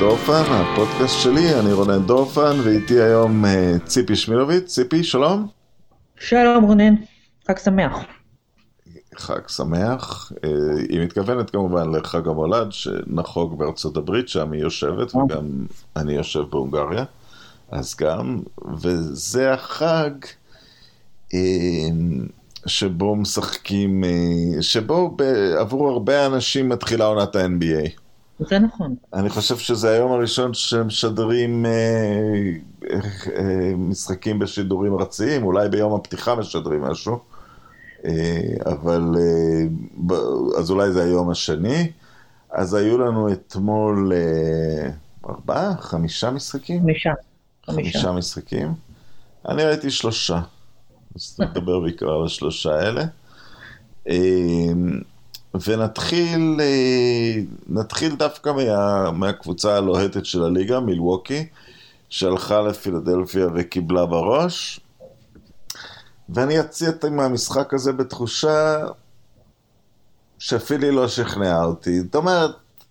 דורפן, הפודקאסט שלי, אני רונן דורפן, ואיתי היום אה, ציפי שמילוביץ. ציפי, שלום. שלום רונן, חג שמח. חג שמח. אה, היא מתכוונת כמובן לחג המולד שנחוג בארצות הברית, שם היא יושבת, וגם אני יושב בהונגריה, אז גם, וזה החג אה, שבו משחקים, שבו עבור הרבה אנשים מתחילה עונת ה-NBA. זה נכון. אני חושב שזה היום הראשון שמשדרים אה, אה, משחקים בשידורים ארציים, אולי ביום הפתיחה משדרים משהו, אה, אבל אה, אז אולי זה היום השני. אז היו לנו אתמול אה, ארבעה, חמישה משחקים? חמישה. חמישה משחקים. אני ראיתי שלושה, אז נדבר בעיקר על השלושה האלה. אה, ונתחיל אה, נתחיל דווקא מה, מהקבוצה הלוהטת של הליגה, מילווקי, שהלכה לפילדלפיה וקיבלה בראש. ואני יצאתי מהמשחק הזה בתחושה שאפילי לא שכנעה אותי. זאת אומרת,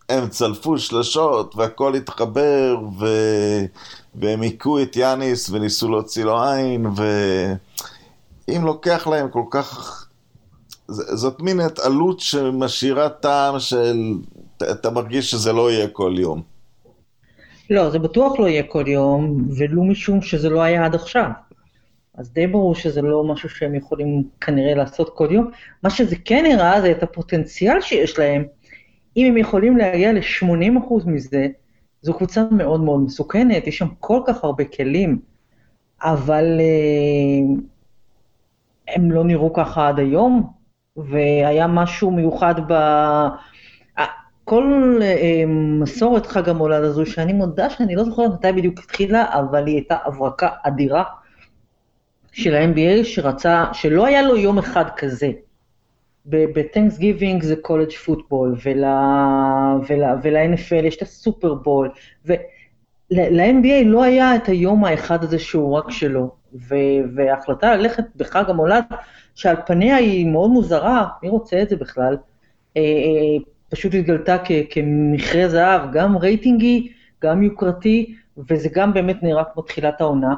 הם צלפו שלשות והכל התחבר ו... והם היכו את יאניס וניסו להוציא לו עין ואם לוקח להם כל כך זאת מין התעלות שמשאירה טעם של, אתה מרגיש שזה לא יהיה כל יום. לא, זה בטוח לא יהיה כל יום, ולו משום שזה לא היה עד עכשיו. אז די ברור שזה לא משהו שהם יכולים כנראה לעשות כל יום. מה שזה כן הראה זה את הפוטנציאל שיש להם. אם הם יכולים להגיע ל-80% מזה, זו קבוצה מאוד מאוד מסוכנת, יש שם כל כך הרבה כלים, אבל uh, הם לא נראו ככה עד היום, והיה משהו מיוחד ב... כל אה, מסורת חג המולד הזו, שאני מודה שאני לא זוכרת מתי בדיוק התחילה, אבל היא הייתה הברקה אדירה של ה-NBA, שרצה, שלא היה לו יום אחד כזה. ב-Thanks Giving זה קולג' פוטבול, ול-NFL יש את הסופרבול, ול-NBA לא היה את היום האחד הזה שהוא רק שלו, וההחלטה ללכת בחג המולד שעל פניה היא מאוד מוזרה, מי רוצה את זה בכלל? אה, אה, פשוט התגלתה כמכרה זהב, גם רייטינגי, גם יוקרתי, וזה גם באמת נראה כמו תחילת העונה.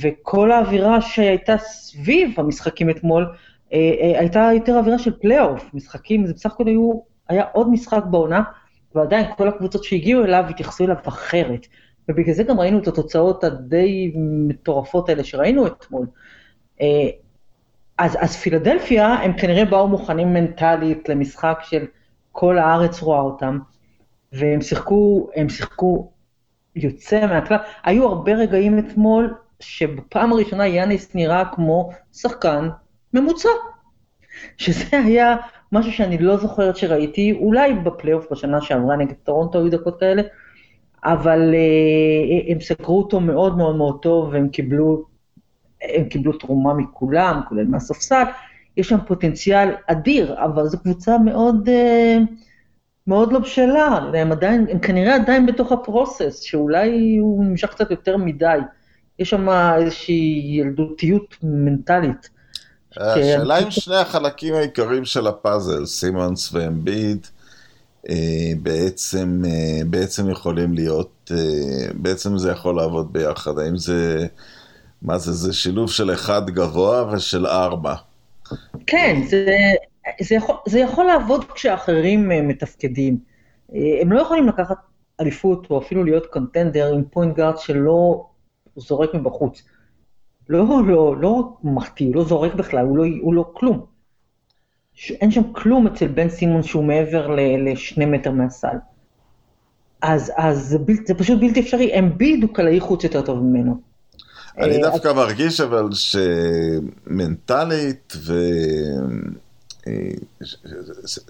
וכל האווירה שהייתה סביב המשחקים אתמול, אה, הייתה יותר אווירה של פלייאוף, משחקים, זה בסך הכל היו, היה עוד משחק בעונה, ועדיין כל הקבוצות שהגיעו אליו התייחסו אליו אחרת. ובגלל זה גם ראינו את התוצאות הדי מטורפות האלה שראינו אתמול. אז, אז פילדלפיה, הם כנראה באו מוכנים מנטלית למשחק של כל הארץ רואה אותם, והם שיחקו, הם שיחקו יוצא מהכלל. היו הרבה רגעים אתמול שבפעם הראשונה יאניס נראה כמו שחקן ממוצע, שזה היה משהו שאני לא זוכרת שראיתי, אולי בפלייאוף בשנה שעברה נגד טורונטו היו דקות כאלה, אבל uh, הם סגרו אותו מאוד מאוד מאוד טוב, והם קיבלו הם קיבלו תרומה מכולם, כולל מהספסל, יש שם פוטנציאל אדיר, אבל זו קבוצה מאוד, אה, מאוד לא בשלה, הם עדיין, הם כנראה עדיין בתוך הפרוסס, שאולי הוא נמשך קצת יותר מדי. יש שם איזושהי ילדותיות מנטלית. השאלה אם שני החלקים העיקריים של הפאזל, סימונס ואמביד, אה, בעצם, אה, בעצם יכולים להיות, בעצם זה יכול לעבוד ביחד. האם זה מה זה, זה שילוב של אחד גבוה ושל ארבע. כן, זה, זה, יכול, זה יכול לעבוד כשאחרים אה, מתפקדים. אה, הם לא יכולים לקחת אליפות או אפילו להיות contender עם point guard שלא זורק מבחוץ. לא, לא, לא מחטיא, הוא לא זורק בכלל, הוא לא, הוא לא כלום. אין שם כלום אצל בן סימונס שהוא מעבר לשני מטר מהסל. אז, אז זה, בל, זה פשוט בלתי אפשרי, אמביד הוא קלעי חוץ יותר טוב ממנו. אני אה, דווקא מרגיש אבל שמנטלית ו... אה,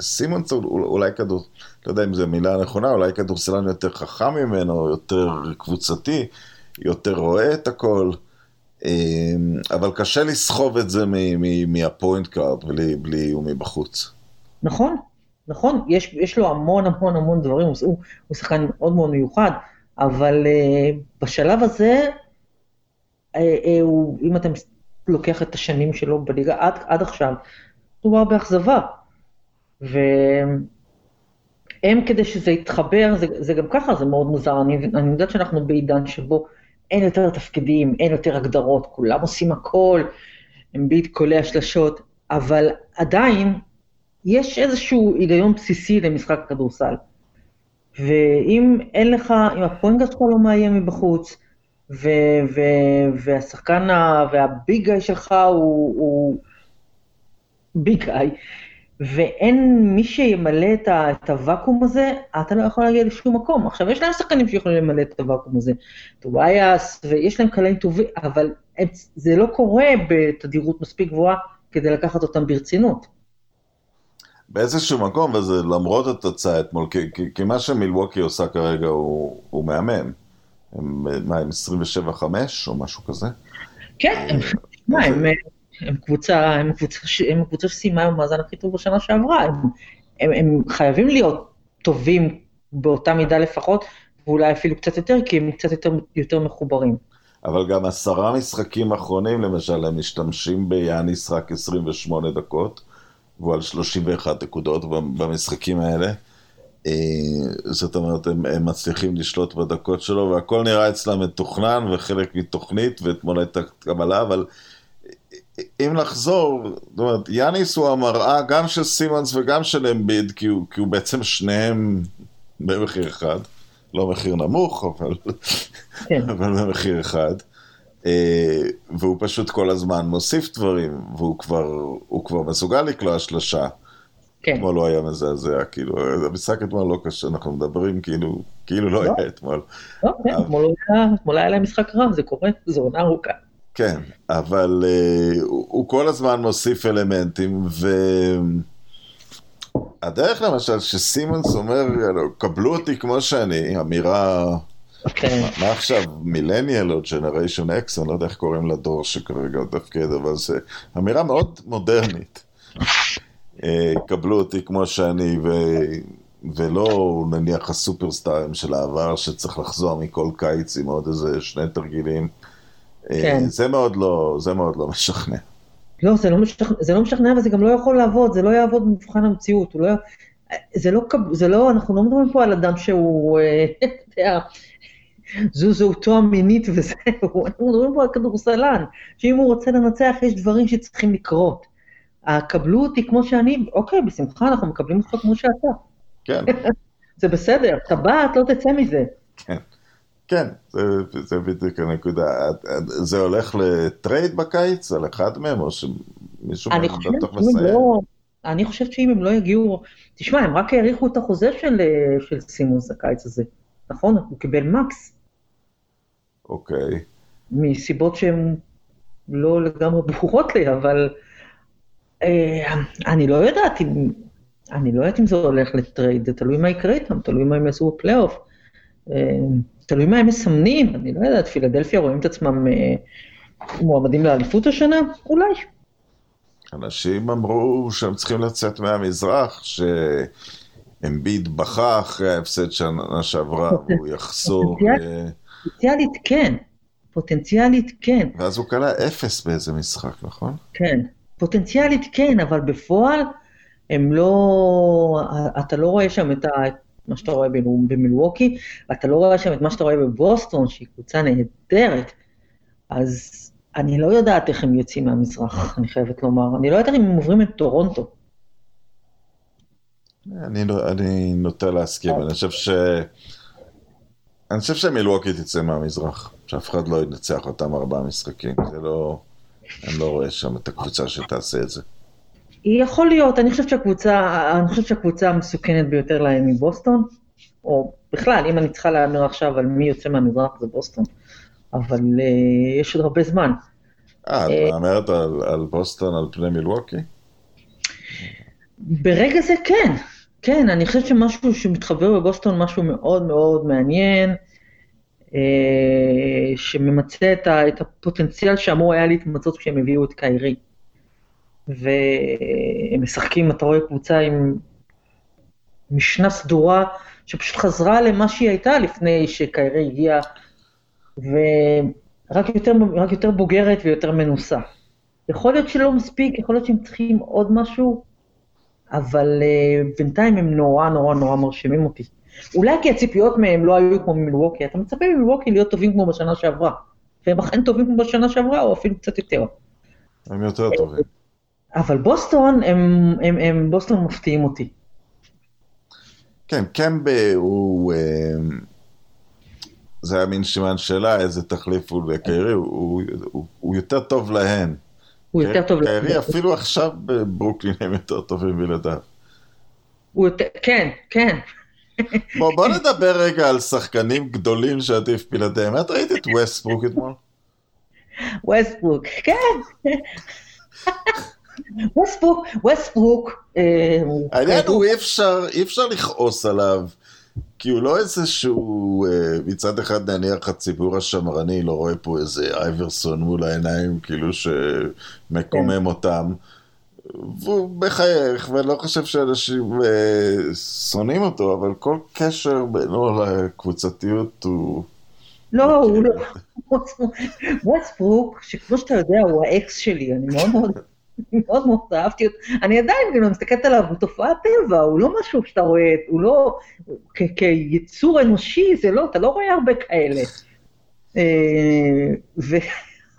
סימונס אולי כדור, לא יודע אם זו מילה נכונה, אולי כדורסלן יותר חכם ממנו, יותר קבוצתי, יותר רואה את הכל, אה, אבל קשה לסחוב את זה מה point guard בלי, בלי איום מבחוץ. נכון, נכון, יש, יש לו המון המון המון דברים, הוא, הוא שחקן מאוד מאוד מיוחד, אבל uh, בשלב הזה הוא, אם אתה לוקח את השנים שלו בליגה עד, עד עכשיו, מדובר באכזבה. ואם הם כדי שזה יתחבר, זה, זה גם ככה, זה מאוד מוזר, אני, אני יודעת שאנחנו בעידן שבו אין יותר תפקידים, אין יותר הגדרות, כולם עושים הכל, הם ביט קולע שלשות, אבל עדיין יש איזשהו היגיון בסיסי למשחק כדורסל. ואם אין לך, אם הפוינגר שלך לא מאיים מבחוץ, ו, ו, והשחקן, וה big guy שלך הוא, הוא big guy, ואין מי שימלא את, ה, את הוואקום הזה, אתה לא יכול להגיע לשום מקום. עכשיו, יש להם שחקנים שיכולים למלא את הוואקום הזה, טובייס, ויש להם קלעים טובים, אבל זה לא קורה בתדירות מספיק גבוהה כדי לקחת אותם ברצינות. באיזשהו מקום, וזה למרות התוצאה אתמול, כי, כי, כי מה שמילווקי עושה כרגע הוא, הוא מהמם. הם, מה, הם 27-5 או משהו כזה? כן, הם, מה, הם, הם קבוצה, הם קבוצה, הם קבוצה שסיימה במאזן הכי טוב בשנה שעברה, הם, הם, הם חייבים להיות טובים באותה מידה לפחות, ואולי אפילו קצת יותר, כי הם קצת יותר, יותר מחוברים. אבל גם עשרה משחקים אחרונים, למשל, הם משתמשים ביאניס רק 28 דקות, והוא על 31 נקודות במשחקים האלה. אה, זאת אומרת, הם, הם מצליחים לשלוט בדקות שלו, והכל נראה אצלם מתוכנן וחלק מתוכנית, ואתמול הייתה קבלה, אבל אם לחזור, זאת אומרת, יאניס הוא המראה גם של סימונס וגם של אמביד, כי הוא, כי הוא בעצם שניהם במחיר אחד. לא מחיר נמוך, אבל, כן. אבל במחיר אחד. אה, והוא פשוט כל הזמן מוסיף דברים, והוא כבר, כבר מסוגל לקלוע שלושה. כן. אתמול לא היה מזעזע, כאילו, המשחק אתמול לא קשה, אנחנו מדברים כאילו, כאילו לא, לא היה אתמול. לא, כן, אתמול היה להם משחק רע, זה קורה, זו עונה ארוכה. כן, אבל uh, הוא, הוא כל הזמן מוסיף אלמנטים, והדרך למשל שסימונס אומר, קבלו אותי כמו שאני, אמירה, okay. אוקיי. מה, מה עכשיו, מילניאל או ג'נריישן אקס, אני לא יודע איך קוראים לדור שכרגע תפקיד, אבל זה אמירה מאוד מודרנית. אה, קבלו אותי כמו שאני, ו... ולא נניח הסופרסטארים של העבר שצריך לחזור מכל קיץ עם עוד איזה שני תרגילים. אה, כן. זה מאוד לא, זה מאוד לא משכנע. לא, זה לא, משכנע, זה לא משכנע וזה גם לא יכול לעבוד, זה לא יעבוד במבחן המציאות, לא, זה, לא, זה לא, אנחנו לא מדברים פה על אדם שהוא, אה, אתה יודע, זו זהותו המינית וזהו, אנחנו מדברים פה על כדורסלן, שאם הוא רוצה לנצח יש דברים שצריכים לקרות. קבלו אותי כמו שאני, אוקיי, בשמחה, אנחנו מקבלים אותך כמו שאתה. כן. זה בסדר, טבעת, לא תצא מזה. כן. כן, זה, זה בדיוק הנקודה. זה הולך לטרייד בקיץ על אחד מהם, או שמישהו מהם בטח מסיים? לא, אני חושבת שאם הם לא יגיעו... תשמע, הם רק האריכו את החוזה של, של סימוס הקיץ הזה, נכון? הוא קיבל מקס. אוקיי. מסיבות שהן לא לגמרי ברורות לי, אבל אני לא יודעת אם... אני לא יודעת אם זה הולך ל trade, זה תלוי מה יקרה איתם, תלוי מה הם יעשו בפלייאוף. אה, תלוי מה הם מסמנים, אני לא יודעת, פילדלפיה רואים את עצמם אה, מועמדים לאליפות השנה? אולי. אנשים אמרו שהם צריכים לצאת מהמזרח, שאמביד בכה אחרי ההפסד שנה שעברה, הוא יחזור. פוטנציאלית כן, פוטנציאלית כן. ואז הוא קלע אפס באיזה משחק, נכון? כן, פוטנציאלית כן, אבל בפועל הם לא, אתה לא רואה שם את, ה, מה שאתה רואה במילווקי, ואתה לא רואה שם את מה שאתה רואה בבוסטון, שהיא קבוצה נהדרת, אז אני לא יודעת איך הם יוצאים מהמזרח, אני חייבת לומר. אני לא יודעת אם הם עוברים את טורונטו. אני, לא- אני נוטה להסכים, אני חושב ש... אני חושב שמילווקי תצא מהמזרח, שאף אחד לא ינצח אותם ארבעה משחקים, זה לא... אני לא רואה שם את הקבוצה שתעשה את זה. יכול להיות, אני חושבת שהקבוצה, אני חושבת שהקבוצה המסוכנת ביותר להם היא בוסטון, או בכלל, אם אני צריכה להמר עכשיו על מי יוצא מהמזרח זה בוסטון, אבל uh, יש עוד הרבה זמן. אה, את uh, מהמרת על, על בוסטון על פני מילווקי? ברגע זה כן, כן, אני חושבת שמשהו שמתחבר בבוסטון, משהו מאוד מאוד מעניין, שממצה את, הפוטנציאל שאמור היה להתמצות כשהם הביאו את קיירי. והם משחקים, אתה רואה קבוצה עם משנה סדורה, שפשוט חזרה למה שהיא הייתה לפני שקיירי הגיע, ורק יותר, יותר בוגרת ויותר מנוסה. יכול להיות שלא מספיק, יכול להיות שהם צריכים עוד משהו, אבל uh, בינתיים הם נורא נורא נורא מרשימים אותי. אולי כי הציפיות מהם לא היו כמו ממילווקי, אתה מצפה ממילווקי להיות טובים כמו בשנה שעברה, והם אכן טובים כמו בשנה שעברה, או אפילו קצת יותר. הם יותר טובים. אבל בוסטון, הם, הם, הם בוסטון מפתיעים אותי. כן, קמבה הוא... אה, זה היה מין סימן שאלה, איזה תחליף הוא לקיירי, הוא, הוא, הוא, יותר טוב להם. הוא יותר טוב להם. קיירי אפילו עכשיו בברוקלין הם יותר טובים בלעדיו. כן, כן. בוא, בוא נדבר רגע על שחקנים גדולים שעדיף בלעדיהם. את ראית את ווסטברוק אתמול? ווסטברוק, כן. ווסטברוק, ווסטברוק. אה, העניין הוא אי אפשר, אי אפשר לכעוס עליו, כי הוא לא איזשהו, אה, מצד אחד נניח הציבור השמרני לא רואה פה איזה אייברסון מול העיניים, כאילו שמקומם כן. אותם. והוא מחייך, ואני לא חושב שאנשים אה, שונאים אותו, אבל כל קשר בינו לקבוצתיות הוא... לא, הוא לא... ווסטברוק, שכמו שאתה יודע, הוא האקס שלי, אני מאוד מאוד... מאוד מאוד אהבתי אותו, אני עדיין כאילו מסתכלת עליו, הוא תופעת טבע, הוא לא משהו שאתה רואה, הוא לא, כיצור אנושי, זה לא, אתה לא רואה הרבה כאלה.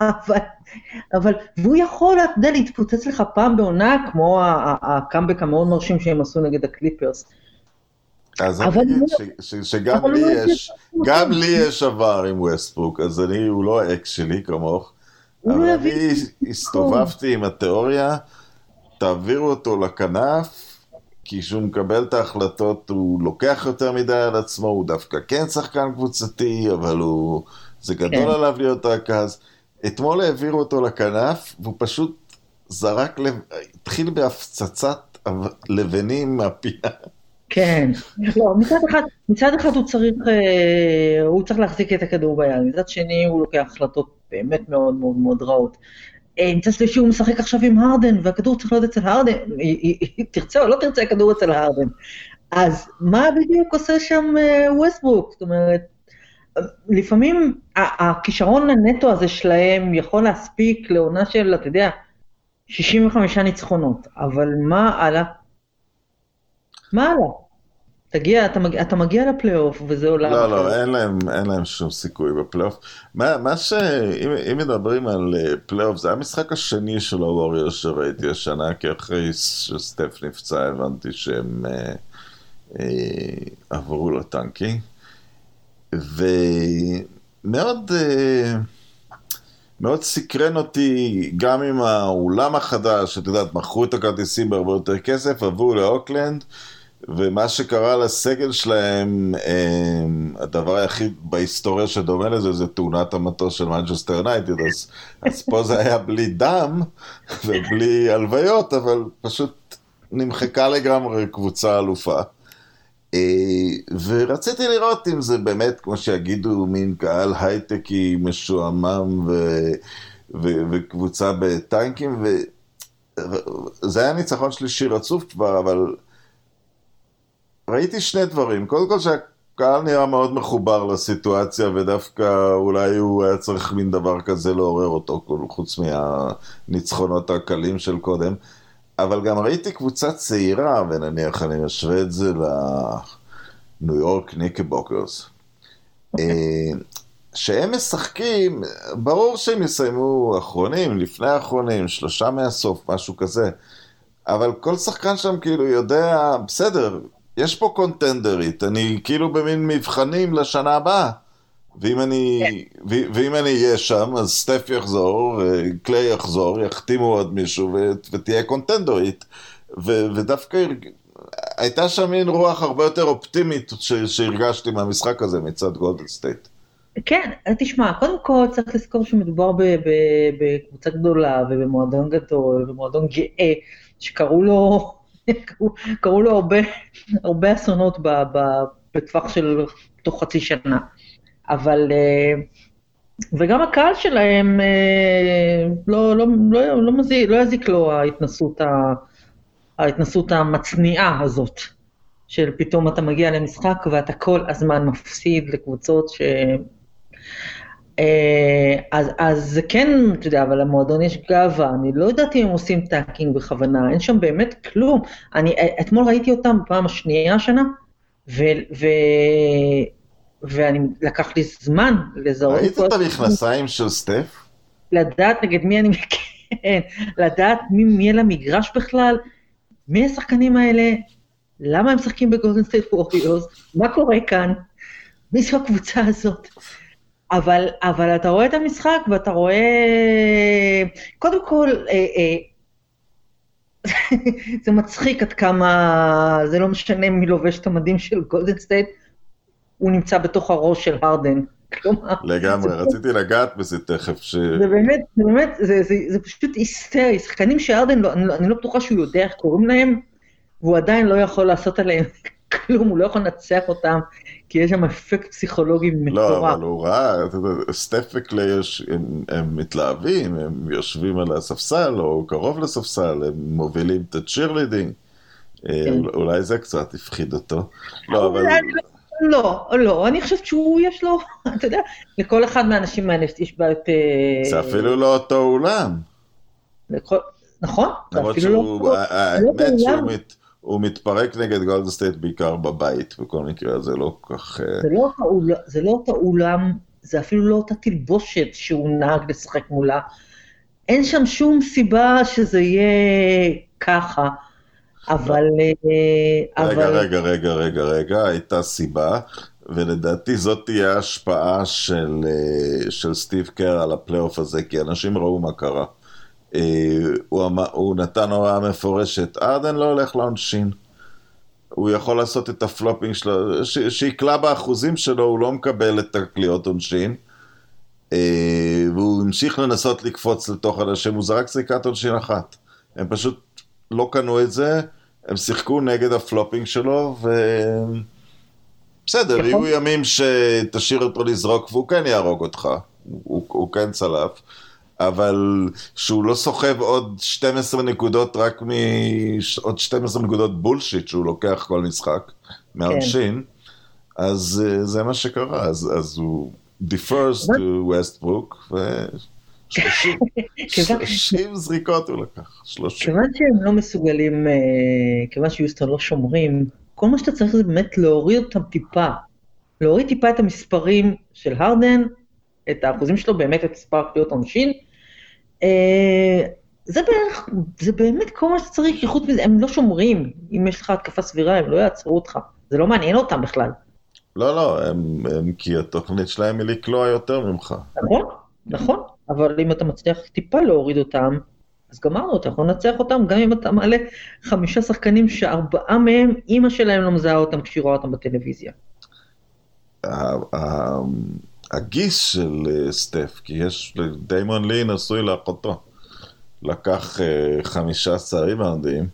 אבל, אבל, והוא יכול, אתה יודע, להתפוצץ לך פעם בעונה, כמו הקאמבק המאוד מרשים שהם עשו נגד הקליפרס. אז אני אגיד לא- שגם לי לא יש, גם לי יש עבר עם ווסטברוק, אז אני, הוא לא האקס שלי כמוך. אבל אני הסתובבתי עם התיאוריה, תעבירו אותו לכנף, כי כשהוא מקבל את ההחלטות הוא לוקח יותר מדי על עצמו, הוא דווקא כן שחקן קבוצתי, אבל הוא... זה גדול כן. עליו להיות רכז. אתמול העבירו אותו לכנף, והוא פשוט זרק. התחיל בהפצצת לבנים מהפינה. כן, לא, מצד אחד, מצד אחד הוא צריך, אה, הוא צריך להחזיק את הכדור ביד, מצד שני הוא לוקח החלטות באמת מאוד מאוד מאוד רעות. אה, מצד שלישי הוא משחק עכשיו עם הרדן, והכדור צריך להיות אצל הרדן, תרצה או לא תרצה, הכדור אצל הרדן. אז מה בדיוק עושה שם ווסטברוק? זאת אומרת, לפעמים הכישרון הנטו הזה שלהם יכול להספיק לעונה של, אתה יודע, 65 ניצחונות, אבל מה הלאה? מה הלאה? תגיע, אתה מגיע, אתה מגיע לפלייאוף וזה עולם לא, לא, אין להם, אין להם שום סיכוי בפלייאוף. מה, מה ש... אם, אם מדברים על אה, פלייאוף, זה המשחק השני של הווריורס שראיתי השנה, כי אחרי שסטף נפצע הבנתי שהם אה, אה, עברו ל tanking. ומאוד... אה, מאוד סקרן אותי גם עם האולם החדש, את יודעת, מכרו את הכרטיסים בהרבה יותר כסף, עברו לאוקלנד, ומה שקרה לסגל שלהם, אמ, הדבר היחיד בהיסטוריה שדומה לזה, זה תאונת המטוס של מנצ'סטר יונייטד, אז, אז פה זה היה בלי דם ובלי הלוויות, אבל פשוט נמחקה לגמרי קבוצה אלופה. אה, ורציתי לראות אם זה באמת, כמו שיגידו, מין קהל הייטקי משועמם ו... ו... וקבוצה בטנקים, וזה היה ניצחון שלישי רצוף כבר, אבל ראיתי שני דברים. קודם כל שהקהל נראה מאוד מחובר לסיטואציה, ודווקא אולי הוא היה צריך מין דבר כזה לעורר אותו, חוץ מהניצחונות הקלים של קודם. אבל גם ראיתי קבוצה צעירה, ונניח אני משווה את זה לניו יורק ניקבוקרס, אה, שהם משחקים, ברור שהם יסיימו אחרונים, לפני האחרונים, שלושה מהסוף, משהו כזה, אבל כל שחקן שם כאילו יודע, בסדר, יש פה קונטנדרית, אני כאילו במין מבחנים לשנה הבאה. ואם אני, כן. ואם אני אהיה שם, אז סטף יחזור, קליי יחזור, יחתימו עוד מישהו ותהיה קונטנדרית. ודווקא הייתה שם מין רוח הרבה יותר אופטימית שהרגשתי מהמשחק הזה מצד גולדן סטייט. כן, תשמע, קודם כל צריך לזכור שמדובר בקבוצה גדולה ובמועדון גדול ובמועדון גאה, שקרו לו קרו לו הרבה, הרבה אסונות בטווח של תוך חצי שנה. אבל, אה, וגם הקהל שלהם אה, לא, לא, לא, לא, מזיק, לא יזיק לו ההתנסות, ה, ההתנסות המצניעה הזאת, של פתאום אתה מגיע למשחק ואתה כל הזמן מפסיד לקבוצות ש... אה, אז, אז זה כן, אתה יודע, אבל למועדון יש גאווה, אני לא יודעת אם הם עושים tanking בכוונה, אין שם באמת כלום. אני אתמול ראיתי אותם בפעם השנייה השנה, ו, ו, ואני, לקח לי זמן לזהות... ראית את המכנסיים של סטף? לדעת נגד מי אני, כן, לדעת מי, מי על המגרש בכלל, מי השחקנים האלה, למה הם משחקים בגולדן סטייט ווריורס, מה קורה כאן, מי זו הקבוצה הזאת. אבל, אבל אתה רואה את המשחק ואתה רואה, קודם כל, אה, אה, זה מצחיק עד כמה, זה לא משנה מי לובש את המדים של גולדן סטייט, הוא נמצא בתוך הראש של הרדן. לגמרי, רציתי לגעת בזה תכף. ש... זה באמת, זה באמת, זה, זה, זה פשוט היסטרי, שחקנים שהרדן, לא, אני, לא, אני לא בטוחה שהוא יודע איך קוראים להם, והוא עדיין לא יכול לעשות עליהם כלום, הוא לא יכול לנצח אותם, כי יש שם אפקט פסיכולוגי מטורף. לא, אבל הוא ראה, סטף וקליי הם, הם מתלהבים, הם יושבים על הספסל, או קרוב לספסל, הם מובילים את ה cheerleading. אה, כן. אולי זה קצת הפחיד אותו. לא, אבל... לא, לא, אני חושבת שהוא, יש לו, אתה יודע, לכל אחד מהאנשים האלה יש בעיות... אה, זה אפילו לא אותו אולם. נכון, זה אפילו לא... האמת שהוא מת... הוא מתפרק נגד גולדן סטייט בעיקר בבית, בכל מקרה, זה לא כל כך... אה, זה לא, זה לא אותו אולם, זה אפילו לא אותה תלבושת שהוא נהג לשחק מולה. אין שם שום סיבה שזה יהיה ככה, אבל... אה, רגע. רגע, רגע, רגע, רגע, הייתה סיבה, ולדעתי זאת תהיה ההשפעה של, אה, של סטיב קר על הפלייאוף הזה, כי אנשים ראו מה קרה. אה, הוא, אמר, הוא נתן הוראה מפורשת, ארדן לא הולך לעונשין. הוא יכול לעשות את ה flopping שלו, שיקלע באחוזים שלו, הוא לא מקבל את הקליעות עונשין. והוא המשיך לנסות לקפוץ לתוך אנשים, הוא זרק זריקת עונשין אחת. הם פשוט לא קנו את זה, הם שיחקו נגד ה flopping שלו, ו... בסדר, יהיו ימים שתשאיר אותו לזרוק והוא כן יהרוג אותך, הוא, הוא כן צלף. אבל שהוא לא סוחב עוד 12 נקודות רק מ... עוד 12 נקודות בולשיט שהוא לוקח כל משחק מהעונשין, כן. אז uh, זה מה שקרה, אז, אז הוא differs to ווסטברוק, ו... 30 זריקות הוא לקח, 30. כיוון שהם לא מסוגלים, אה, כיוון שיוסטון לא שומרים, כל מה שאתה צריך זה באמת להוריד אותם טיפה. להוריד טיפה את המספרים של הרדן, את האחוזים שלו, באמת את מספר הקליעות עונשין, אה, זה בערך, זה באמת כל מה שצריך, כי חוץ מזה, הם לא שומרים. אם יש לך התקפה סבירה, הם לא יעצרו אותך. זה לא מעניין אותם בכלל. לא, לא, הם, הם כי התוכנית שלהם היא לקלוע יותר ממך. נכון, נכון, אבל אם אתה מצליח טיפה להוריד אותם, אז גמרנו, אתה יכול לנצח אותם, גם אם אתה מעלה חמישה שחקנים שארבעה מהם, אימא שלהם לא מזהה אותם כשהיא רואה אותם בטלוויזיה. הגיס של uh, סטף, כי יש, דיימון לי נשוי לאחותו. לקח uh, 15 ריבאונדים,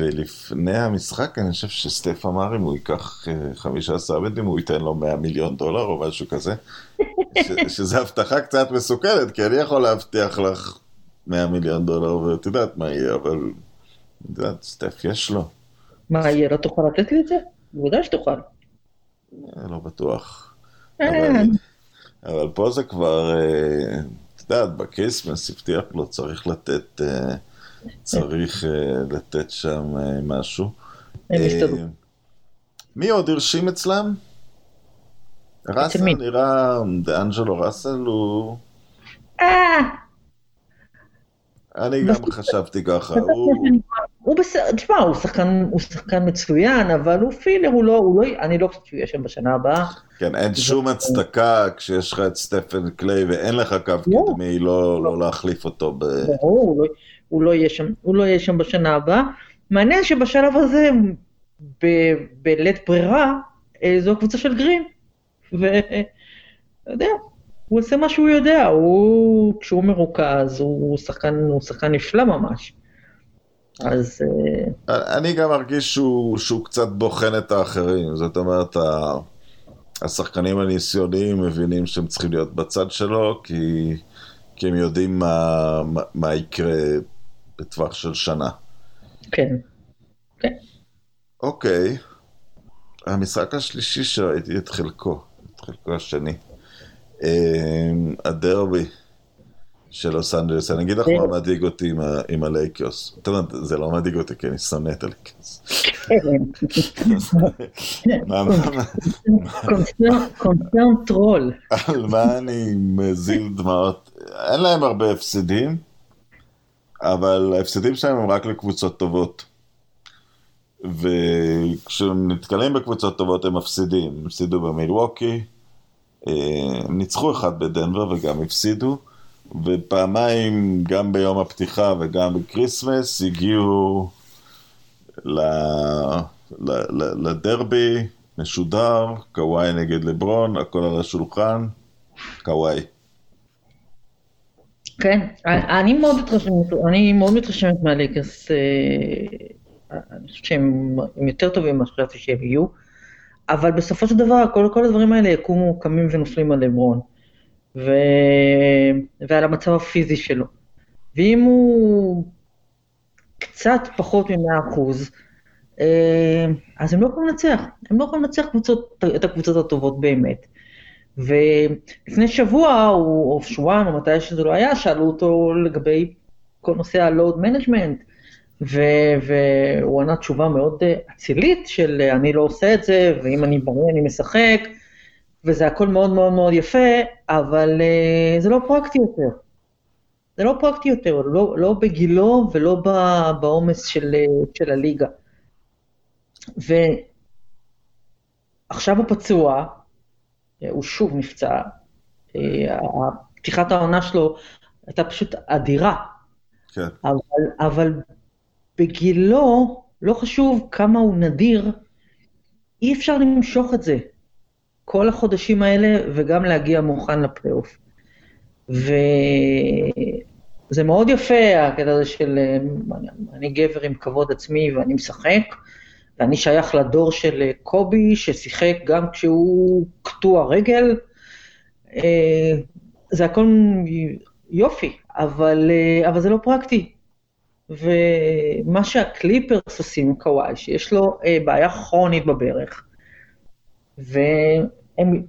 ולפני המשחק אני חושב שסטף אמר אם הוא ייקח uh, אה, 15 ריבאונדים הוא ייתן לו 100 מיליון דולר או משהו כזה. ש, שזה הבטחה קצת מסוכנת, כי אני יכול להבטיח לך 100 מיליון דולר ואת יודעת מה יהיה, אבל את יודעת, סטף יש לו. מה יהיה, לא תוכל לתת לי את זה? בוודאי שתוכל. לא בטוח. אבל, אבל פה זה כבר, אה, את יודעת, ב Christmas הבטיח לו, צריך לתת, אה, צריך אה, לתת שם משהו. מי עוד הרשים אצלם? ראסל נראה, דאנג'לו ראסל הוא... אני גם חשבתי ככה, הוא... הוא בסדר, תשמע, הוא שחקן, הוא שחקן מצוין, אבל הוא פילר, הוא לא, הוא לא, אני לא חושבת שהוא יהיה שם בשנה הבאה. כן, אין שום הצדקה כשיש לך את סטפן קליי ואין לך קו לא. קדמי לא, לא להחליף אותו ב... ברור, הוא לא יהיה שם, הוא לא יהיה שם בשנה הבאה. מעניין שבשלב הזה, בלית ברירה, אה, זו הקבוצה של גרין. ואתה יודע, הוא עושה מה שהוא יודע, הוא, כשהוא מרוכז, הוא שחקן, הוא שחקן נפלא ממש. אז... אה, אני גם מרגיש שהוא, שהוא קצת בוחן את האחרים, זאת אומרת, השחקנים הניסיוניים מבינים שהם צריכים להיות בצד שלו, כי, כי הם יודעים מה, מה, מה יקרה בטווח של שנה. כן, כן. אוקיי, המשחק השלישי שראיתי את חלקו, את חלקו השני. אה, הדרבי של לוס אנג'לס, אני אגיד לך מה מדאיג אותי עם הלייקרס. זה לא מדאיג אותי, כי אני שונא את הלייקרס. מה- מה- קונצרן טרול. על מה אני מזיל דמעות? אין להם הרבה הפסדים, אבל ההפסדים שלהם הם רק לקבוצות טובות. וכשהם נתקלים בקבוצות טובות הם מפסידים. הם הפסידו במילווקי, אה, הם ניצחו אחד בדנבר וגם הפסידו, ופעמיים, גם ביום הפתיחה וגם ב Christmas, הגיעו ל... ל... ל... לדרבי, משודר, קוואי נגד לברון, הכל על השולחן, קוואי. כן, אני מאוד מתרשמת, אני מאוד מתרשמת מהלייקרס, אה, אני חושבת שהם הם יותר טובים ממה שחשבתי שהם יהיו, אבל בסופו של דבר כל, כל הדברים האלה יקומו, קמים ונופלים על לברון, ו... ועל המצב הפיזי שלו. ואם הוא קצת פחות מ-100 אחוז, אה, אז הם לא יכולים לנצח, הם לא יכולים לנצח את הקבוצות הטובות באמת. ולפני שבוע, או, או שבועיים, או מתי שזה לא היה, שאלו אותו לגבי כל נושא ה-load management, ו- והוא ענה תשובה מאוד אה, אצילית של אה, אני לא עושה את זה, ואם אני בריא אני משחק, וזה הכל מאוד מאוד מאוד יפה, אבל uh, זה לא פרקטי יותר. זה לא פרקטי יותר, לא, לא בגילו ולא בעומס של, של הליגה. ועכשיו הוא פצוע, הוא שוב נפצע, אה, פתיחת העונה שלו הייתה פשוט אדירה, כן. אבל, אבל בגילו, לא חשוב כמה הוא נדיר, אי אפשר למשוך את זה כל החודשים האלה וגם להגיע מוכן לפלייאוף. וזה מאוד יפה, הקטע הזה של אה, אני גבר עם כבוד עצמי ואני משחק, ואני שייך לדור של אה, קובי, ששיחק גם כשהוא קטוע רגל. אה, זה הכל יופי, אבל, אה, אבל זה לא פרקטי. ומה שהקליפרס עושים עם קוואי, שיש לו בעיה כרונית בברך, והם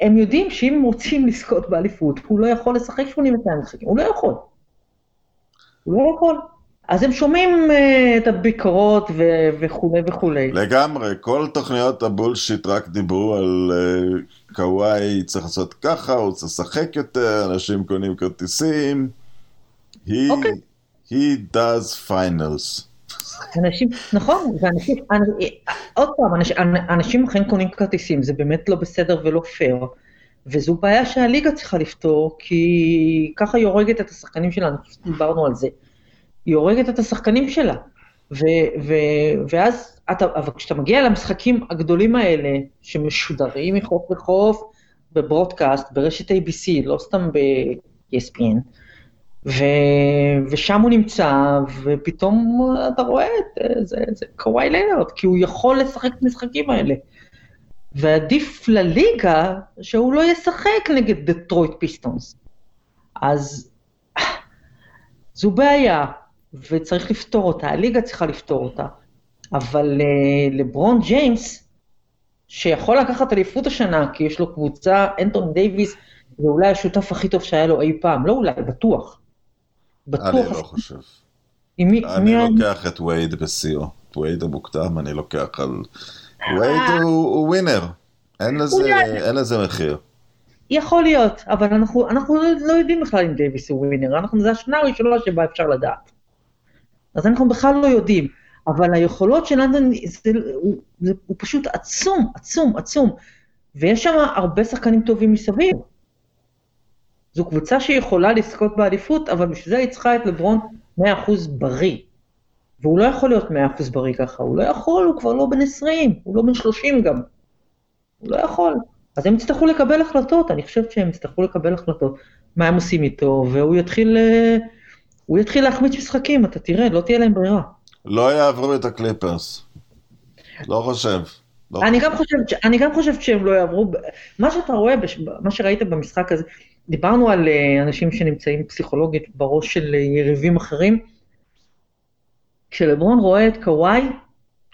הם יודעים שאם הם רוצים לזכות באליפות, הוא לא יכול לשחק 82 משחקים, הוא לא יכול. הוא לא יכול. אז הם שומעים uh, את הביקורות ו- וכולי וכולי. לגמרי, כל תוכניות הבולשיט רק דיברו על uh, קוואי צריך לעשות ככה, הוא צריך לשחק יותר, אנשים קונים כרטיסים. He, אוקיי. he does finals. אנשים, נכון, ואנשים, עוד פעם, אנשים, אנשים אכן קונים כרטיסים, זה באמת לא בסדר ולא פייר. וזו בעיה שהליגה צריכה לפתור, כי ככה היא הורגת את השחקנים שלה, אני חושב שדיברנו על זה. היא הורגת את השחקנים שלה. ו, ו, ואז, אתה, אבל כשאתה מגיע למשחקים הגדולים האלה, שמשודרים מחוף לחוף, ב broadcast, ברשת ABC, לא סתם ב-ESPN, ו, ושם הוא נמצא, ופתאום אתה רואה את זה, זה קוואי לינארד, כי הוא יכול לשחק את המשחקים האלה. ועדיף לליגה שהוא לא ישחק נגד דטרויט פיסטונס. אז זו בעיה, וצריך לפתור אותה, הליגה צריכה לפתור אותה. אבל uh, לברון ג'יימס, שיכול לקחת אליפות השנה, כי יש לו קבוצה, אנתוני דייוויס, זה אולי השותף הכי טוב שהיה לו אי פעם, לא אולי, בטוח. בטוח. אני לא חושב. מי, אני מי לוקח את וייד בשיאו. את וייד המוקדם אני לוקח על... וייד הוא, הוא winner, אין לזה, אין לזה מחיר. יכול להיות, אבל אנחנו, אנחנו לא, לא יודעים בכלל אם דייוויס הוא winner, אנחנו, זו השנה הראשונה שבה אפשר לדעת. אז אנחנו בכלל לא יודעים, אבל היכולות של לנדון, זה, הוא, זה, הוא פשוט עצום, עצום, עצום, ויש שם הרבה שחקנים טובים מסביב. זו קבוצה שיכולה לזכות באליפות, אבל בשביל זה היא צריכה את לברון 100% בריא. והוא לא יכול להיות 100% בריא ככה, הוא לא יכול, הוא כבר לא בן 20, הוא לא בן 30 גם. הוא לא יכול. אז הם יצטרכו לקבל החלטות, אני חושבת שהם יצטרכו לקבל החלטות, מה הם עושים איתו, והוא יתחיל, הוא יתחיל להחמיץ משחקים, אתה תראה, לא תהיה להם ברירה. לא יעברו את הקליפרס. לא חושב. לא אני, גם חושבת, אני גם חושבת שהם לא יעברו, מה שאתה רואה, מה שראית במשחק הזה, דיברנו על אנשים שנמצאים פסיכולוגית בראש של יריבים אחרים, כשלברון רואה את קוואי,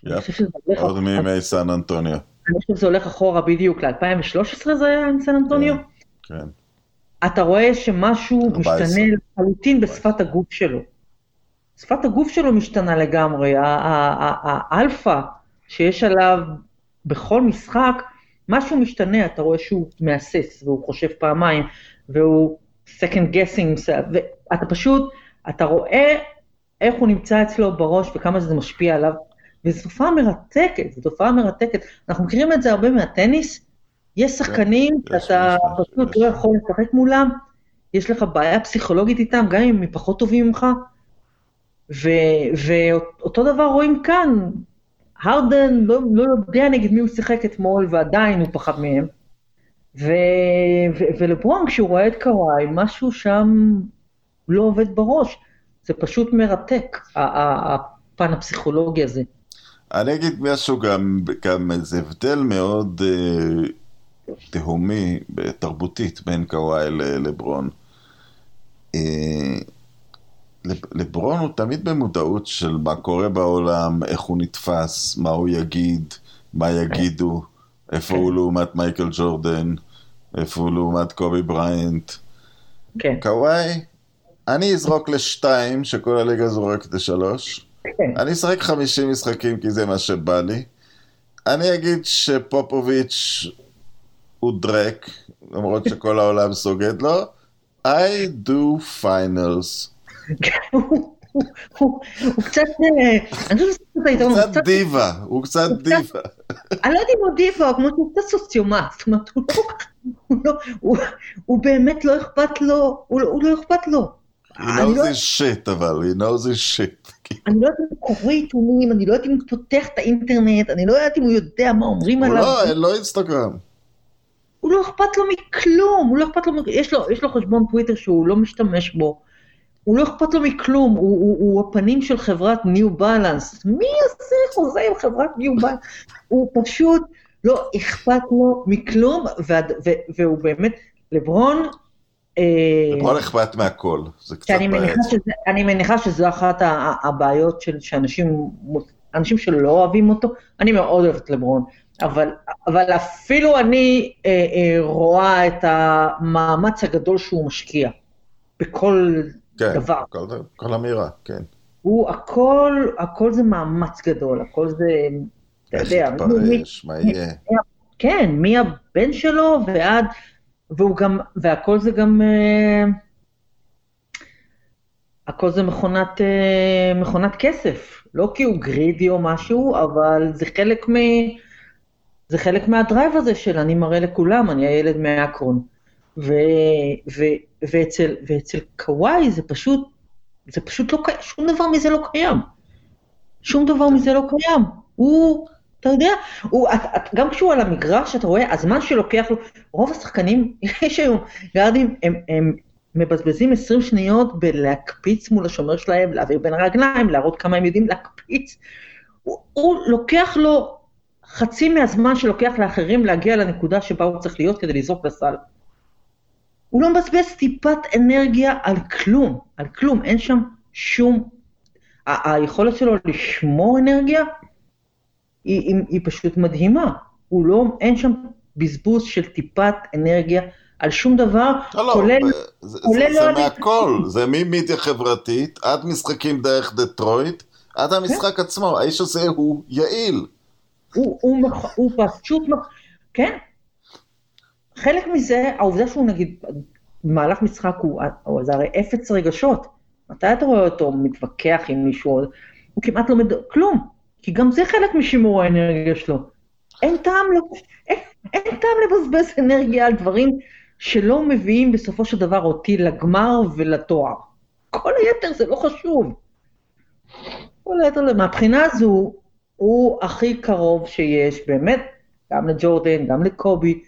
אני חושב שזה הולך... עוד מימי סן אנטוניו. אני חושב שזה הולך אחורה בדיוק ל-2013 זה היה עם סן אנטוניו. כן. אתה רואה שמשהו 14. משתנה לחלוטין בשפת הגוף שלו. שפת הגוף שלו משתנה לגמרי, האלפא שיש עליו בכל משחק, משהו משתנה, אתה רואה שהוא מהסס, והוא חושב פעמיים, והוא second guessing, ואתה פשוט, אתה רואה איך הוא נמצא אצלו בראש וכמה שזה משפיע עליו, וזו תופעה מרתקת, זו תופעה מרתקת. אנחנו מכירים את זה הרבה מהטניס, יש שחקנים יש, שאתה פשוט. לא יכול לשחק מולם, יש לך בעיה פסיכולוגית איתם, גם אם הם פחות טובים ממך, ו- ואותו דבר רואים כאן, הרדן לא, לא יודע נגד מי הוא שיחק אתמול, ועדיין הוא פחד מהם. ולברון, כשהוא רואה את קוואי, משהו שם לא עובד בראש. זה פשוט מרתק, הפן הפסיכולוגי הזה. אני אגיד משהו גם, גם איזה הבדל מאוד אה, תהומי, תרבותית, בין קוואי לברון. אה, לב- לברון הוא תמיד במודעות של מה קורה בעולם, איך הוא נתפס, מה הוא יגיד, מה יגידו, איפה כן. הוא לעומת מייקל ג'ורדן, איפה הוא לעומת קובי בריינט. כן, קוואי, אני אזרוק לשתיים, שכל הליגה זורקת לשלוש. כן, אני אשחק 50 משחקים כי זה מה שבא לי. אני אגיד שפופוביץ' הוא דרק, למרות שכל העולם סוגד לו. I do finals. הוא- הוא- הוא הוא קצת, אה, אני חושבת שזה היתרון, הוא הוא קצת דיבה, הוא קצת הוא דיבה. אני לא יודעת אם הוא דיבה, שהוא קצת סוציומט, זאת אומרת, הוא לא, הוא לא, הוא, הוא באמת לא אכפת לו, הוא, לא- הוא לא אכפת לו. He knows לא, his shit, אבל he knows his shit. אני לא יודעת אם הוא קורא עיתונים, אני לא יודעת אם הוא פותח את האינטרנט, אני לא יודעת אם הוא יודע מה אומרים הוא עליו. לא, אין לו אינסטגרם. הוא לא אכפת לו מכלום, הוא לא אכפת לו, יש לו, יש לו חשבון טוויטר שהוא לא משתמש בו. הוא לא אכפת לו מכלום, הוא, הוא, הוא הפנים של חברת ניו בלנס. מי עושה חוזה עם חברת ניו בלנס? הוא פשוט לא אכפת לו מכלום, והד, ו, והוא באמת, לברון, אה, לברון אכפת מהכל, זה קצת בעייתי. אני מניחה שזו אחת הבעיות של שאנשים, אנשים שלא אוהבים אותו, אני מאוד אוהבת לברון, אבל, אבל אפילו אני אה, אה, רואה את המאמץ הגדול שהוא משקיע בכל כן, דבר. כל- כל אמירה, כן. הוא הכל, הכל זה מאמץ גדול, הכל זה, אתה איך יודע, מי- יתפרש, מה יהיה. כן, מהבן שלו ועד, והוא גם, והכל זה גם, אה, הכל זה מכונת, אה, מכונת כסף, לא כי הוא גרידי או משהו, אבל זה חלק מ... זה חלק מהדרייב הזה של אני מראה לכולם, אני הילד מאקרון. ו, ו, ואצל, ואצל קוואי זה פשוט, זה פשוט לא קיים, שום דבר מזה לא קיים. שום דבר מזה לא קיים. הוא, אתה יודע, הוא, את, את, גם כשהוא על המגרש, אתה רואה, הזמן שלוקח לו, רוב השחקנים, יש היום גארדים, הם, הם מבזבזים 20 שניות בלהקפיץ מול השומר שלהם, להעביר בין הרגליים, להראות כמה הם יודעים להקפיץ. הוא, הוא לוקח לו חצי מהזמן שלוקח לאחרים להגיע לנקודה שבה הוא צריך להיות כדי לזרוק לסל. הוא לא מבזבז טיפת אנרגיה על כלום, על כלום, אין שם שום... ה- היכולת שלו לשמור אנרגיה היא, היא, היא פשוט מדהימה. הוא לא, אין שם בזבוז של טיפת אנרגיה על שום דבר, לא, לא, כולל... זה- זה- כולל זה לא מהכל, זה ממדיה חברתית, עד משחקים דרך דטרויט, עד המשחק עצמו, האיש הזה הוא יעיל. הוא, הוא, מח- הוא פשוט, מח- כן. חלק מזה, העובדה שהוא נגיד, במהלך משחק הוא, הוא זה הרי אפס רגשות. מתי אתה רואה אותו מתווכח עם מישהו, הוא כמעט לא מדבר, כלום. כי גם זה חלק משימור האנרגיה שלו. אין טעם, לא, אין, אין טעם לבזבז אנרגיה על דברים שלא מביאים בסופו של דבר אותי לגמר ולתואר. כל היתר זה לא חשוב. כל היתר, מהבחינה הזו, הוא הכי קרוב שיש, באמת, גם לג'ורדן, גם לקובי,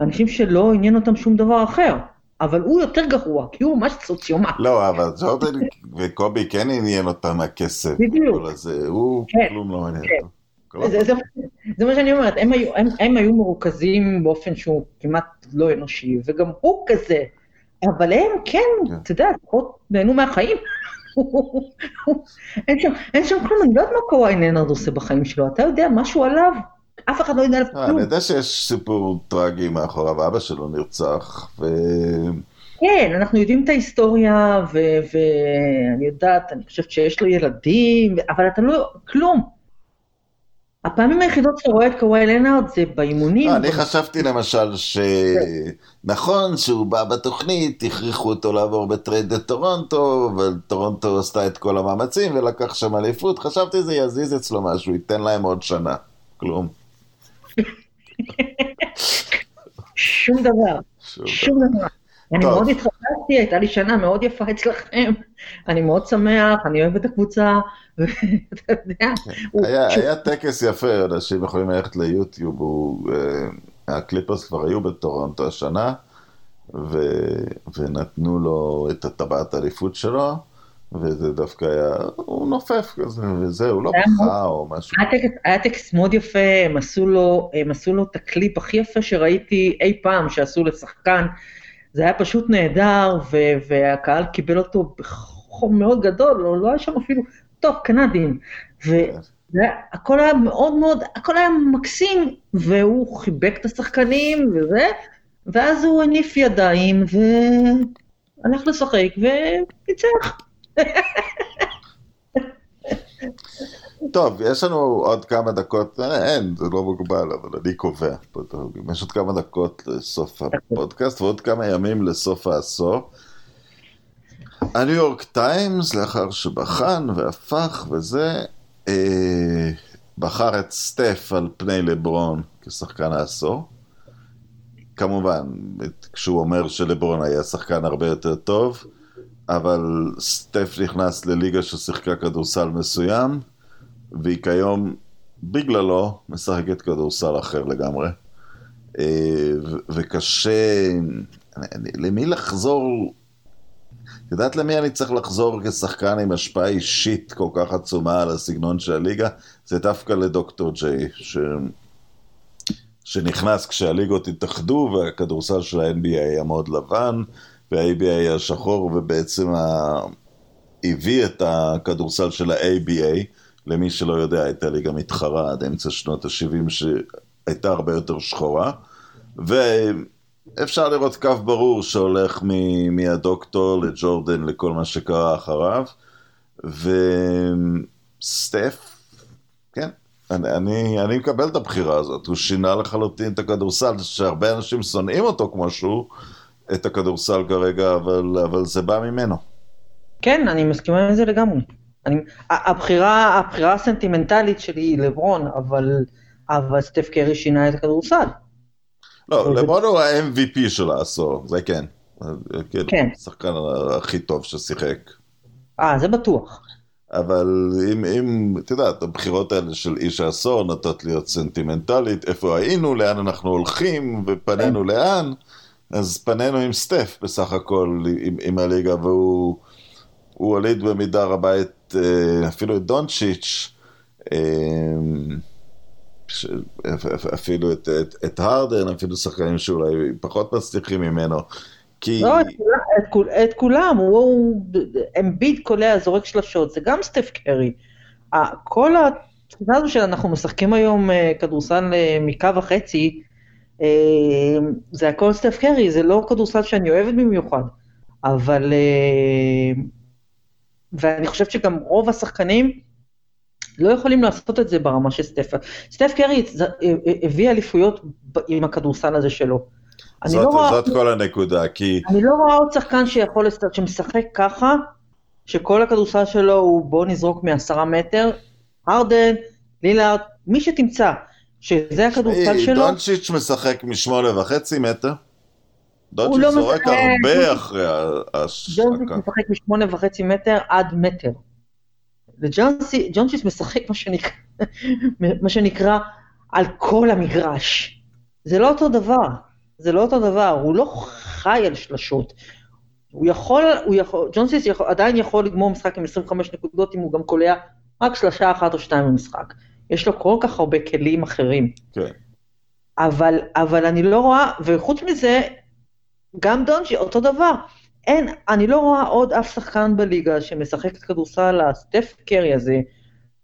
אנשים שלא עניין אותם שום דבר אחר. אבל הוא יותר גרוע, כי הוא ממש סוציומט. לא, אבל ג'ורדן וקובי כן עניין אותם הכסף. בדיוק. הוא כן, כלום לא מעניין כן. אותו. זה, זה, זה מה שאני אומרת, הם היו, הם, הם היו מרוכזים באופן שהוא כמעט לא אנושי, וגם הוא כזה, אבל הם כן, כן. אתה יודע, לפחות נהנו מהחיים. אין שם, אין שם כלום, אני לא יודעת מה קוואי ננרד עושה בחיים שלו, אתה יודע משהו עליו? אף אחד לא יודע עליו אה, כלום. אני יודע שיש סיפור טרגי מאחוריו, אבא שלו נרצח, ו... כן, אנחנו יודעים את ההיסטוריה, ואני יודעת, אני חושבת שיש לו ילדים, אבל אתה לא, כלום. הפעמים היחידות שאתה רואה את קוואי לנארד זה באימונים. לא, אני חשבתי למשל שנכון שהוא בא בתוכנית, הכריחו אותו לעבור ב trade לטורונטו, וטורונטו עשתה את כל המאמצים ולקח שם אליפות, חשבתי זה יזיז אצלו משהו, ייתן להם עוד שנה. כלום. שום דבר, שום דבר. אני. מאוד התחבקתי, הייתה לי שנה מאוד יפה אצלכם, אני מאוד שמח, אני אוהב את הקבוצה, ואתה יודע, היה, טקס יפה, אנשים יכולים ללכת ליוטיוב, אה, הקליפרס כבר היו בטורונטו השנה, ונתנו לו את הטבעת האליפות שלו, וזה דווקא היה, הוא נופף כזה, וזהו, הוא לא בכה או משהו. היה טקס, מאוד יפה, הם עשו לו את הקליפ הכי יפה שראיתי אי פעם שעשו לשחקן. זה היה פשוט נהדר, ו- והקהל קיבל אותו בחום מאוד גדול, לא, לא היה שם אפילו, טוב, קנדים. והכל היה מאוד מאוד, הכל היה מקסים, והוא חיבק את השחקנים וזה, ואז הוא הניף ידיים והלך לשחק וניצח. טוב, יש לנו עוד כמה דקות, אה, אין, זה לא מוגבל, אבל אני קובע. יש עוד כמה דקות לסוף הפודקאסט ועוד כמה ימים לסוף העשור. הניו יורק טיימס, לאחר שבחן והפך וזה, אה, בחר את סטף על פני לברון כשחקן העשור. כמובן, כשהוא אומר שלברון היה שחקן הרבה יותר טוב, אבל סטף נכנס לליגה ששיחקה כדורסל מסוים, והיא כיום, בגללו, משחקת כדורסל אחר לגמרי. אה, וקשה, למי לחזור, את יודעת למי אני צריך לחזור כשחקן עם השפעה אישית כל כך עצומה על הסגנון של הליגה? זה דווקא לדוקטור ג'יי, ש... שנכנס כשהליגות התאחדו והכדורסל של ה-NBA היה מאוד לבן וה-ABA היה שחור ובעצם ה... הביא את הכדורסל של ה-ABA, למי שלא יודע, הייתה ליגה מתחרה עד אמצע שנות ה-70 שהייתה הרבה יותר שחורה, ואפשר לראות קו ברור שהולך מ- מהדוקטור לג'ורדן לכל מה שקרה אחריו, וסטף, כן, אני, אני, אני מקבל את הבחירה הזאת, הוא שינה לחלוטין את הכדורסל, שהרבה אנשים שונאים אותו כמו שהוא, את הכדורסל כרגע, אבל, אבל זה בא ממנו. כן, אני מסכימה עם זה לגמרי. אני, הבחירה, הבחירה הסנטימנטלית שלי היא לברון, אבל, אבל סטף קרי שינה את הכדורסל. לא, לברון הוא ה-MVP של העשור, זה כן. כן. כן. השחקן הכי טוב ששיחק. אה, זה בטוח. אבל אם, אם, את יודעת, הבחירות האלה של איש העשור נוטות להיות סנטימנטלית, איפה היינו, לאן אנחנו הולכים, ופנינו לאן, אז פנינו עם סטף בסך הכל, עם, עם הליגה, והוא הוא הוליד במידה רבה את, אה, אפילו את דונצ'יץ', אה, אפילו את, את, את הרדן, אפילו שחקנים שאולי פחות מצליחים ממנו. כי... לא, את, את, את כולם, הוא, אמביט קולע, זורק שלשות, זה גם סטף קרי. כל התפיסה הזו שאנחנו משחקים היום אה, כדורסל מקו וחצי, אה, זה הכל סטף קרי, זה לא כדורסל שאני אוהבת במיוחד, אבל... אה, ואני חושבת שגם רוב השחקנים לא יכולים לעשות את זה ברמה של סטף. סטף קרי אה, אה, הביא אליפויות עם הכדורסל הזה שלו. זאת, לא רואה... זאת כל הנקודה, כי אני לא רואה עוד שחקן שיכול, שמשחק ככה, שכל הכדורסל שלו הוא בוא נזרוק מעשרה מטר, הרדן, לילארד, מי שתמצא, שזה הכדורסל שלו, דונצ'יץ' משחק משמונה וחצי מטר. דונצ'יץ' לא זורק משחק. הרבה אחרי ההשקה. משחק משמונה וחצי מטר עד מטר. וג'ונסיס משחק מה שנקרא, מה שנקרא על כל המגרש. זה לא אותו דבר, זה לא אותו דבר, הוא לא חי על שלשות. הוא יכול, הוא יכול, ג'ונסיס יכול, עדיין יכול לגמור משחק עם 25 נקודות אם הוא גם קולע רק שלושה אחת או שתיים במשחק. יש לו כל כך הרבה כלים אחרים. כן. אבל, אבל אני לא רואה, וחוץ מזה, גם דונג'י, אותו דבר. אין, אני לא רואה עוד אף שחקן בליגה שמשחק את כדורסל הסטף קרי הזה,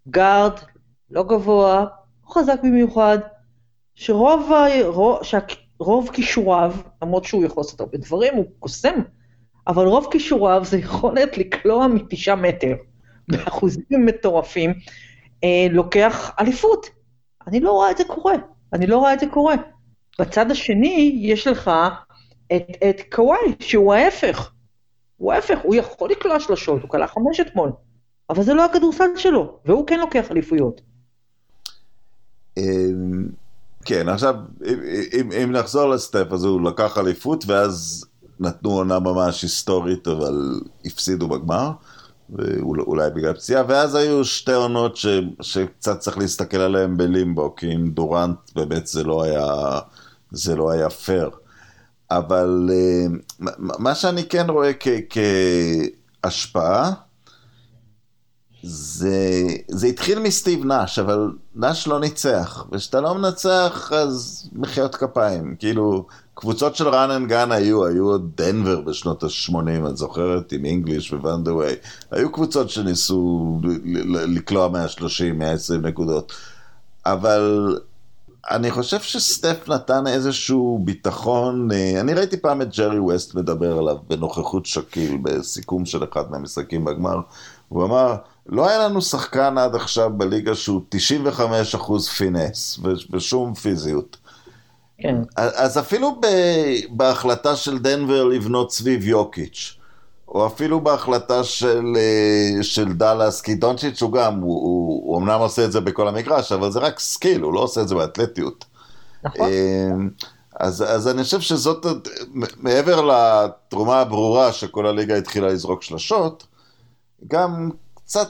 גארד, לא גבוה, לא חזק במיוחד, שרוב, רוב, שרוב כישוריו, למרות שהוא יכול לעשות הרבה דברים, הוא קוסם, אבל רוב כישוריו זה יכולת לקלוע מתשעה מטר, באחוזים מטורפים, לוקח אליפות. אני לא רואה את זה קורה, אני לא רואה את זה קורה. בצד השני, יש לך את, את קוואי, שהוא ההפך. הוא ההפך, הוא יכול לקלוע שלושות, הוא קלע חמש אתמול, אבל זה לא הכדורסל שלו, והוא כן לוקח אליפויות. אמ, כן, עכשיו, אם, אם נחזור לסטפ, אז הוא לקח אליפות, ואז נתנו עונה ממש היסטורית, אבל הפסידו בגמר, ואולי בגלל פציעה, ואז היו שתי עונות ש, שקצת צריך להסתכל עליהן בלימבו, כי עם דורנט באמת זה לא היה, זה לא היה פייר. אבל אה, מה שאני כן רואה כהשפעה, זה, זה התחיל מסטיב נאש, אבל נאש לא ניצח, וכשאתה לא מנצח אז מחיאות כפיים, כאילו קבוצות של run and gun היו, היו עוד דנבר בשנות ה-80, את זוכרת? עם אינגליש וואנדווי, היו קבוצות שניסו לקלוע 130, 120 נקודות, אבל אני חושב שסטף נתן איזשהו ביטחון, אה, אני ראיתי פעם את ג'רי ווסט מדבר עליו בנוכחות שקיל בסיכום של אחד מהמשחקים בגמר, הוא אמר, לא היה לנו שחקן עד עכשיו בליגה שהוא 95% פינס ושום פיזיות. כן. אז אפילו ב, בהחלטה של דנבר לבנות סביב יוקיץ', או אפילו בהחלטה של, אה, של דאלאס, כי דונצ'יץ' הוא גם, הוא, הוא, הוא אמנם עושה את זה בכל המגרש, אבל זה רק skill, הוא לא עושה את זה באתלטיות. נכון. אה, אז, אז אני חושב שזאת, מעבר לתרומה הברורה שכל הליגה התחילה לזרוק שלשות, גם קצת,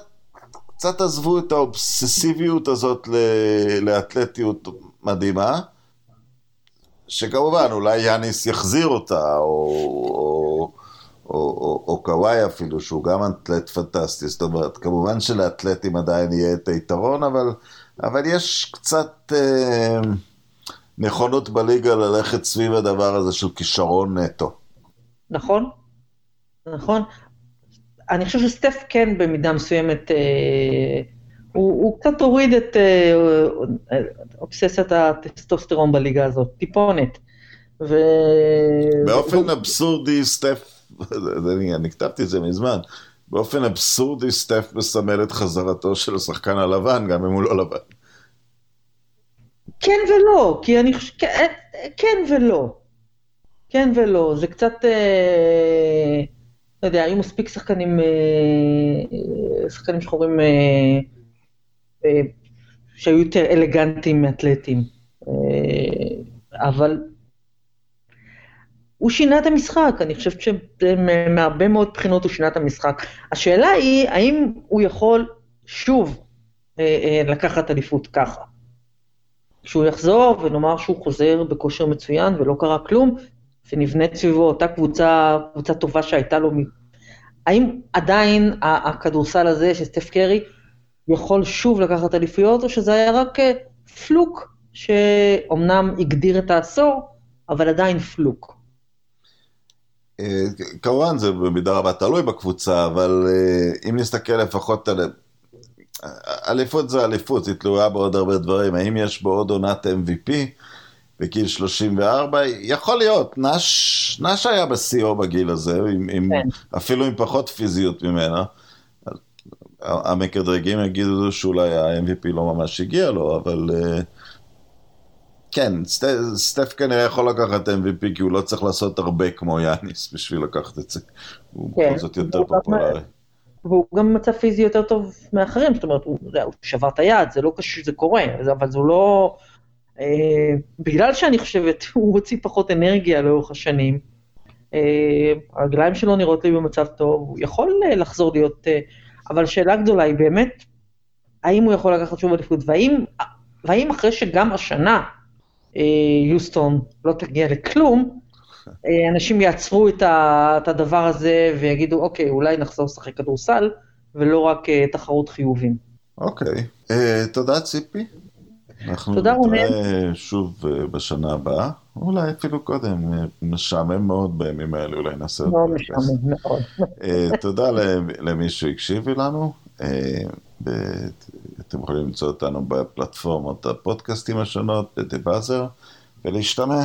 קצת עזבו את האובססיביות הזאת לאתלטיות מדהימה, שכמובן אולי יאניס יחזיר אותה, או, או, או, או, או קוואי אפילו, שהוא גם אתלט פנטסטי, זאת אומרת, כמובן שלאתלטים עדיין יהיה את היתרון, אבל, אבל יש קצת אה, נכונות בליגה ללכת סביב הדבר הזה של כישרון נטו. נכון, נכון. אני חושב שסטף כן במידה מסוימת, אה, הוא, הוא קצת הוריד את אה, אובססיית הטסטוסטרון בליגה הזאת, טיפונת. ו... באופן הוא... אבסורדי סטף, אני, אני כתבתי את זה מזמן, באופן אבסורדי סטף מסמל את חזרתו של השחקן הלבן, גם אם הוא לא לבן. כן ולא, כי אני חושב, כן, כן ולא. כן ולא, זה קצת... אה... לא יודע, היו מספיק שחקנים, אה, אה, שחקנים שחורים אה, שהיו יותר אלגנטיים מאתלטים. אבל הוא שינה את המשחק, אני חושבת שמהרבה מאוד בחינות הוא שינה את המשחק. השאלה היא, האם הוא יכול שוב לקחת אליפות ככה? כשהוא יחזור ונאמר שהוא חוזר בכושר מצוין ולא קרה כלום, ונבנית סביבו אותה קבוצה, קבוצה טובה שהייתה לו, האם עדיין הכדורסל הזה של סטף קרי יכול שוב לקחת אליפויות, או שזה היה רק אה, פלוק שאומנם הגדיר את העשור, אבל עדיין פלוק? אה, כמובן זה במידה רבה תלוי בקבוצה, אבל אה, אם נסתכל לפחות על... אליפות זה אליפות, היא תלויה בעוד הרבה דברים. האם יש בו עוד עונת MVP? בגיל 34, יכול להיות, נש, נש היה בשיאו בגיל הזה, עם, עם, כן. אפילו עם פחות פיזיות ממנה. המקדרגים יגידו שאולי ה-MVP לא ממש הגיע לו, אבל uh, כן, סט, סטף כנראה יכול לקחת MVP כי הוא לא צריך לעשות הרבה כמו יאניס בשביל לקחת את זה. הוא כן. בכל זאת יותר פופולרי. והוא גם במצב פיזי יותר טוב מאחרים, זאת אומרת, הוא, הוא שבר את היד, זה לא קשור שזה קורה, אבל זה לא... אה, בגלל שאני חושבת, הוא הוציא פחות אנרגיה לאורך השנים, אה, הרגליים שלו נראות לי במצב טוב, הוא יכול אה, לחזור להיות, אבל שאלה גדולה היא באמת, האם הוא יכול לקחת שוב אליפות, והאם, והאם אחרי שגם השנה יוסטון לא תגיע לכלום, אנשים יעצרו את, את הדבר הזה ויגידו, אוקיי, אולי נחזור לשחק כדורסל, ולא רק תחרות חיובים. אוקיי. Uh, תודה, ציפי. אנחנו נתראה שוב אה, בשנה הבאה, אולי אפילו קודם, אה, משעמם מאוד בימים האלה, אולי נעשה מאוד משעמם, מאוד. אה, תודה למי שהקשיב לנו, אתם יכולים למצוא אותנו בפלטפורמות הפודקאסטים השונות, בדה-באזר, ולהשתמע.